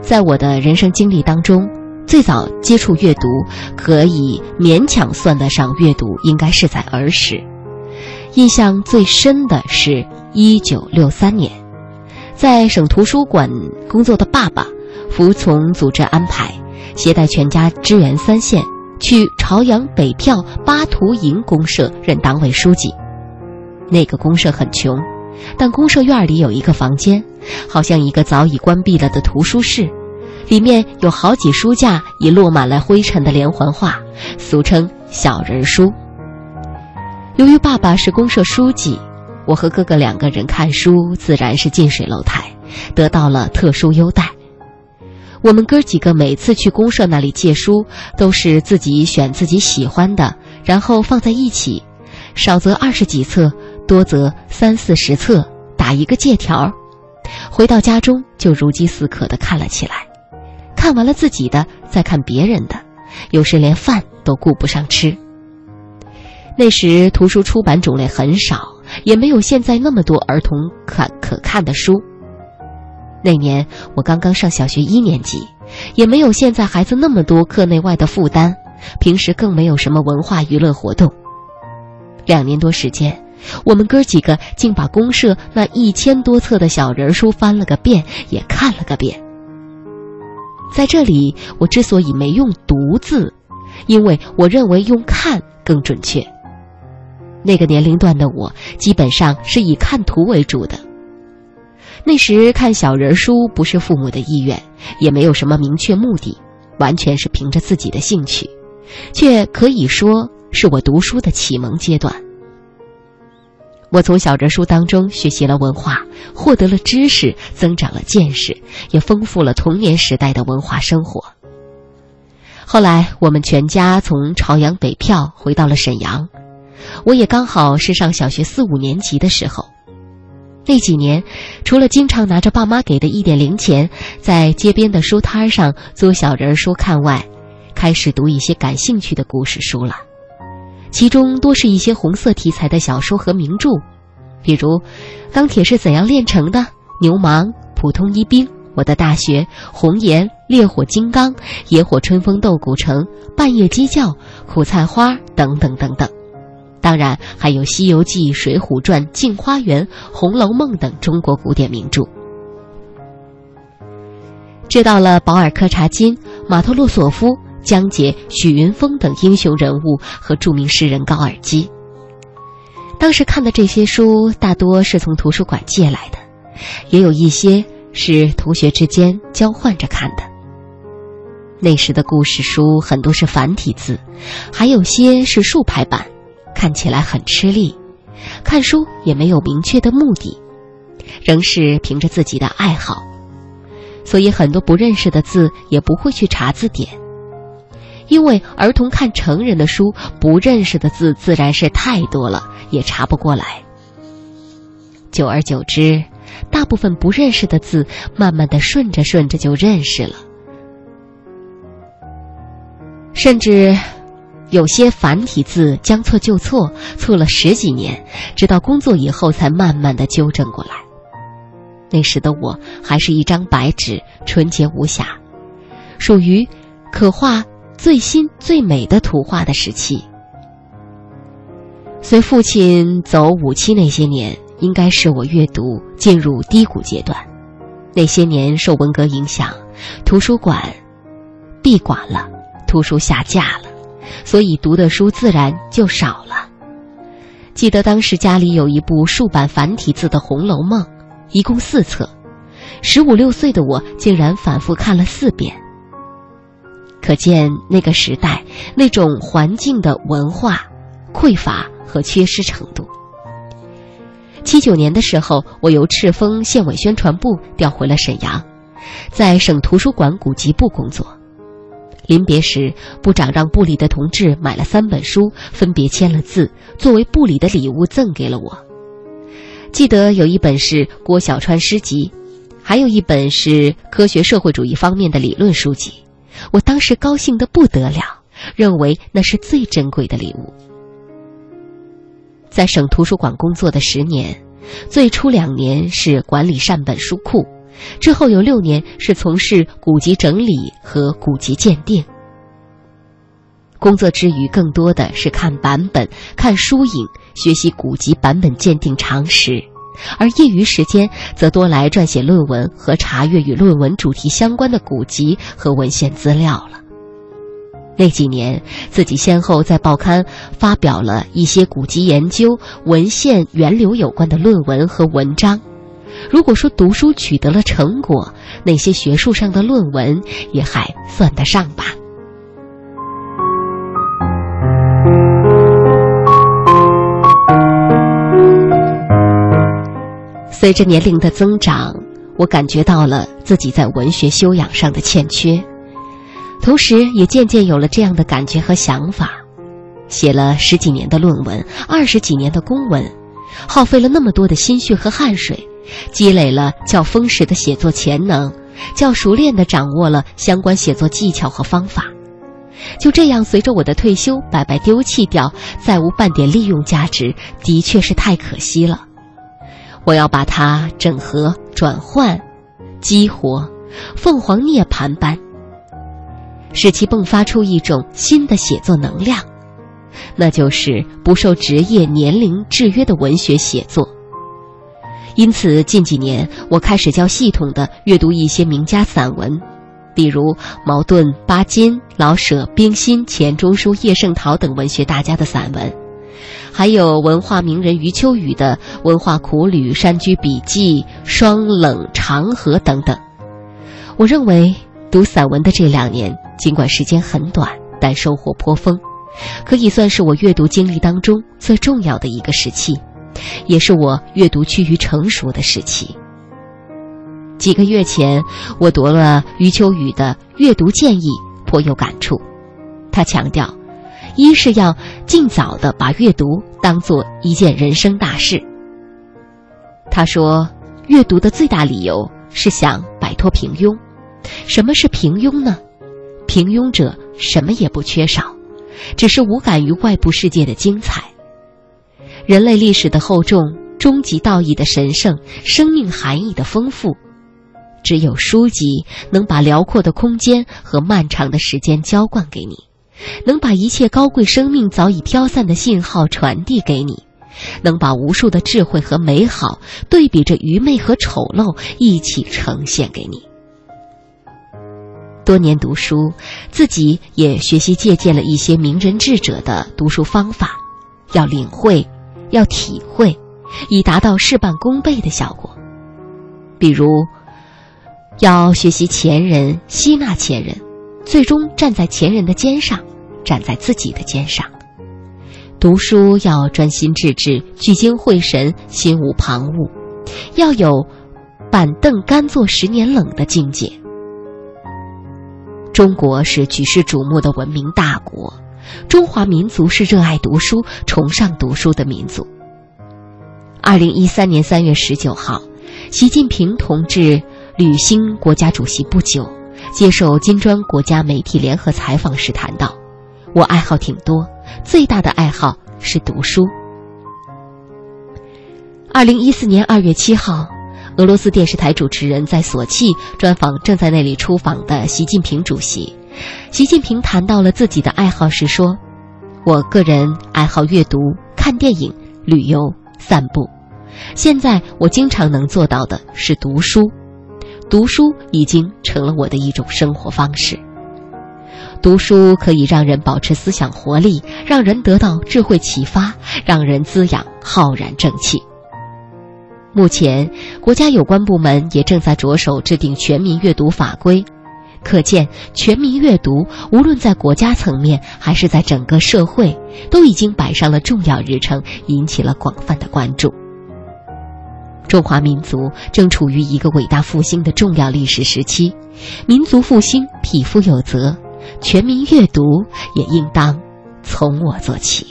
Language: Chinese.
在我的人生经历当中，最早接触阅读，可以勉强算得上阅读，应该是在儿时。印象最深的是一九六三年，在省图书馆工作的爸爸，服从组织安排，携带全家支援三线，去朝阳北票八图营公社任党委书记。那个公社很穷，但公社院里有一个房间，好像一个早已关闭了的图书室，里面有好几书架已落满了灰尘的连环画，俗称小人书。由于爸爸是公社书记，我和哥哥两个人看书自然是近水楼台，得到了特殊优待。我们哥几个每次去公社那里借书，都是自己选自己喜欢的，然后放在一起，少则二十几册，多则三四十册，打一个借条。回到家中就如饥似渴地看了起来，看完了自己的，再看别人的，有时连饭都顾不上吃。那时图书出版种类很少，也没有现在那么多儿童看可看的书。那年我刚刚上小学一年级，也没有现在孩子那么多课内外的负担，平时更没有什么文化娱乐活动。两年多时间，我们哥几个竟把公社那一千多册的小人书翻了个遍，也看了个遍。在这里，我之所以没用“读”字，因为我认为用“看”更准确。那个年龄段的我，基本上是以看图为主的。那时看小人书不是父母的意愿，也没有什么明确目的，完全是凭着自己的兴趣，却可以说是我读书的启蒙阶段。我从小人书当中学习了文化，获得了知识，增长了见识，也丰富了童年时代的文化生活。后来我们全家从朝阳北票回到了沈阳。我也刚好是上小学四五年级的时候，那几年，除了经常拿着爸妈给的一点零钱，在街边的书摊上租小人书看外，开始读一些感兴趣的故事书了。其中多是一些红色题材的小说和名著，比如《钢铁是怎样炼成的》《牛虻》《普通一兵》《我的大学》《红岩》《烈火金刚》《野火春风斗古城》《半夜鸡叫》《苦菜花》等等等等。当然，还有《西游记》《水浒传》《镜花缘》《红楼梦》等中国古典名著。知道了保尔·柯察金、马特洛索夫、江姐、许云峰等英雄人物和著名诗人高尔基。当时看的这些书，大多是从图书馆借来的，也有一些是同学之间交换着看的。那时的故事书很多是繁体字，还有些是竖排版。看起来很吃力，看书也没有明确的目的，仍是凭着自己的爱好，所以很多不认识的字也不会去查字典，因为儿童看成人的书，不认识的字自然是太多了，也查不过来。久而久之，大部分不认识的字，慢慢的顺着顺着就认识了，甚至。有些繁体字将错就错，错了十几年，直到工作以后才慢慢的纠正过来。那时的我还是一张白纸，纯洁无瑕，属于可画最新最美的图画的时期。随父亲走五七那些年，应该是我阅读进入低谷阶段。那些年受文革影响，图书馆闭馆了，图书下架了。所以读的书自然就少了。记得当时家里有一部竖版繁体字的《红楼梦》，一共四册，十五六岁的我竟然反复看了四遍。可见那个时代那种环境的文化匮乏和缺失程度。七九年的时候，我由赤峰县委宣传部调回了沈阳，在省图书馆古籍部工作。临别时，部长让部里的同志买了三本书，分别签了字，作为部里的礼物赠给了我。记得有一本是郭小川诗集，还有一本是科学社会主义方面的理论书籍。我当时高兴的不得了，认为那是最珍贵的礼物。在省图书馆工作的十年，最初两年是管理善本书库，之后有六年是从事古籍整理和古籍鉴定。工作之余，更多的是看版本、看书影，学习古籍版本鉴定常识；而业余时间则多来撰写论文和查阅与论文主题相关的古籍和文献资料了。那几年，自己先后在报刊发表了一些古籍研究、文献源流有关的论文和文章。如果说读书取得了成果，那些学术上的论文也还算得上吧。随着年龄的增长，我感觉到了自己在文学修养上的欠缺，同时也渐渐有了这样的感觉和想法：写了十几年的论文，二十几年的公文，耗费了那么多的心血和汗水，积累了较丰实的写作潜能，较熟练地掌握了相关写作技巧和方法。就这样，随着我的退休，白白丢弃掉，再无半点利用价值，的确是太可惜了。我要把它整合、转换、激活，凤凰涅槃般，使其迸发出一种新的写作能量，那就是不受职业年龄制约的文学写作。因此，近几年我开始较系统的阅读一些名家散文，比如茅盾、巴金、老舍、冰心、钱钟书、叶圣陶等文学大家的散文。还有文化名人余秋雨的《文化苦旅》《山居笔记》《霜冷长河》等等。我认为读散文的这两年，尽管时间很短，但收获颇丰，可以算是我阅读经历当中最重要的一个时期，也是我阅读趋于成熟的时期。几个月前，我读了余秋雨的阅读建议，颇有感触。他强调。一是要尽早的把阅读当做一件人生大事。他说，阅读的最大理由是想摆脱平庸。什么是平庸呢？平庸者什么也不缺少，只是无感于外部世界的精彩。人类历史的厚重，终极道义的神圣，生命含义的丰富，只有书籍能把辽阔的空间和漫长的时间浇灌给你。能把一切高贵生命早已飘散的信号传递给你，能把无数的智慧和美好对比着愚昧和丑陋一起呈现给你。多年读书，自己也学习借鉴了一些名人智者的读书方法，要领会，要体会，以达到事半功倍的效果。比如，要学习前人，吸纳前人。最终站在前人的肩上，站在自己的肩上。读书要专心致志，聚精会神，心无旁骛，要有板凳干坐十年冷的境界。中国是举世瞩目的文明大国，中华民族是热爱读书、崇尚读书的民族。二零一三年三月十九号，习近平同志履新国家主席不久。接受金砖国家媒体联合采访时谈到：“我爱好挺多，最大的爱好是读书。”二零一四年二月七号，俄罗斯电视台主持人在索契专访正在那里出访的习近平主席。习近平谈到了自己的爱好时说：“我个人爱好阅读、看电影、旅游、散步。现在我经常能做到的是读书。”读书已经成了我的一种生活方式。读书可以让人保持思想活力，让人得到智慧启发，让人滋养浩然正气。目前，国家有关部门也正在着手制定全民阅读法规，可见全民阅读无论在国家层面还是在整个社会，都已经摆上了重要日程，引起了广泛的关注。中华民族正处于一个伟大复兴的重要历史时期，民族复兴匹夫有责，全民阅读也应当从我做起。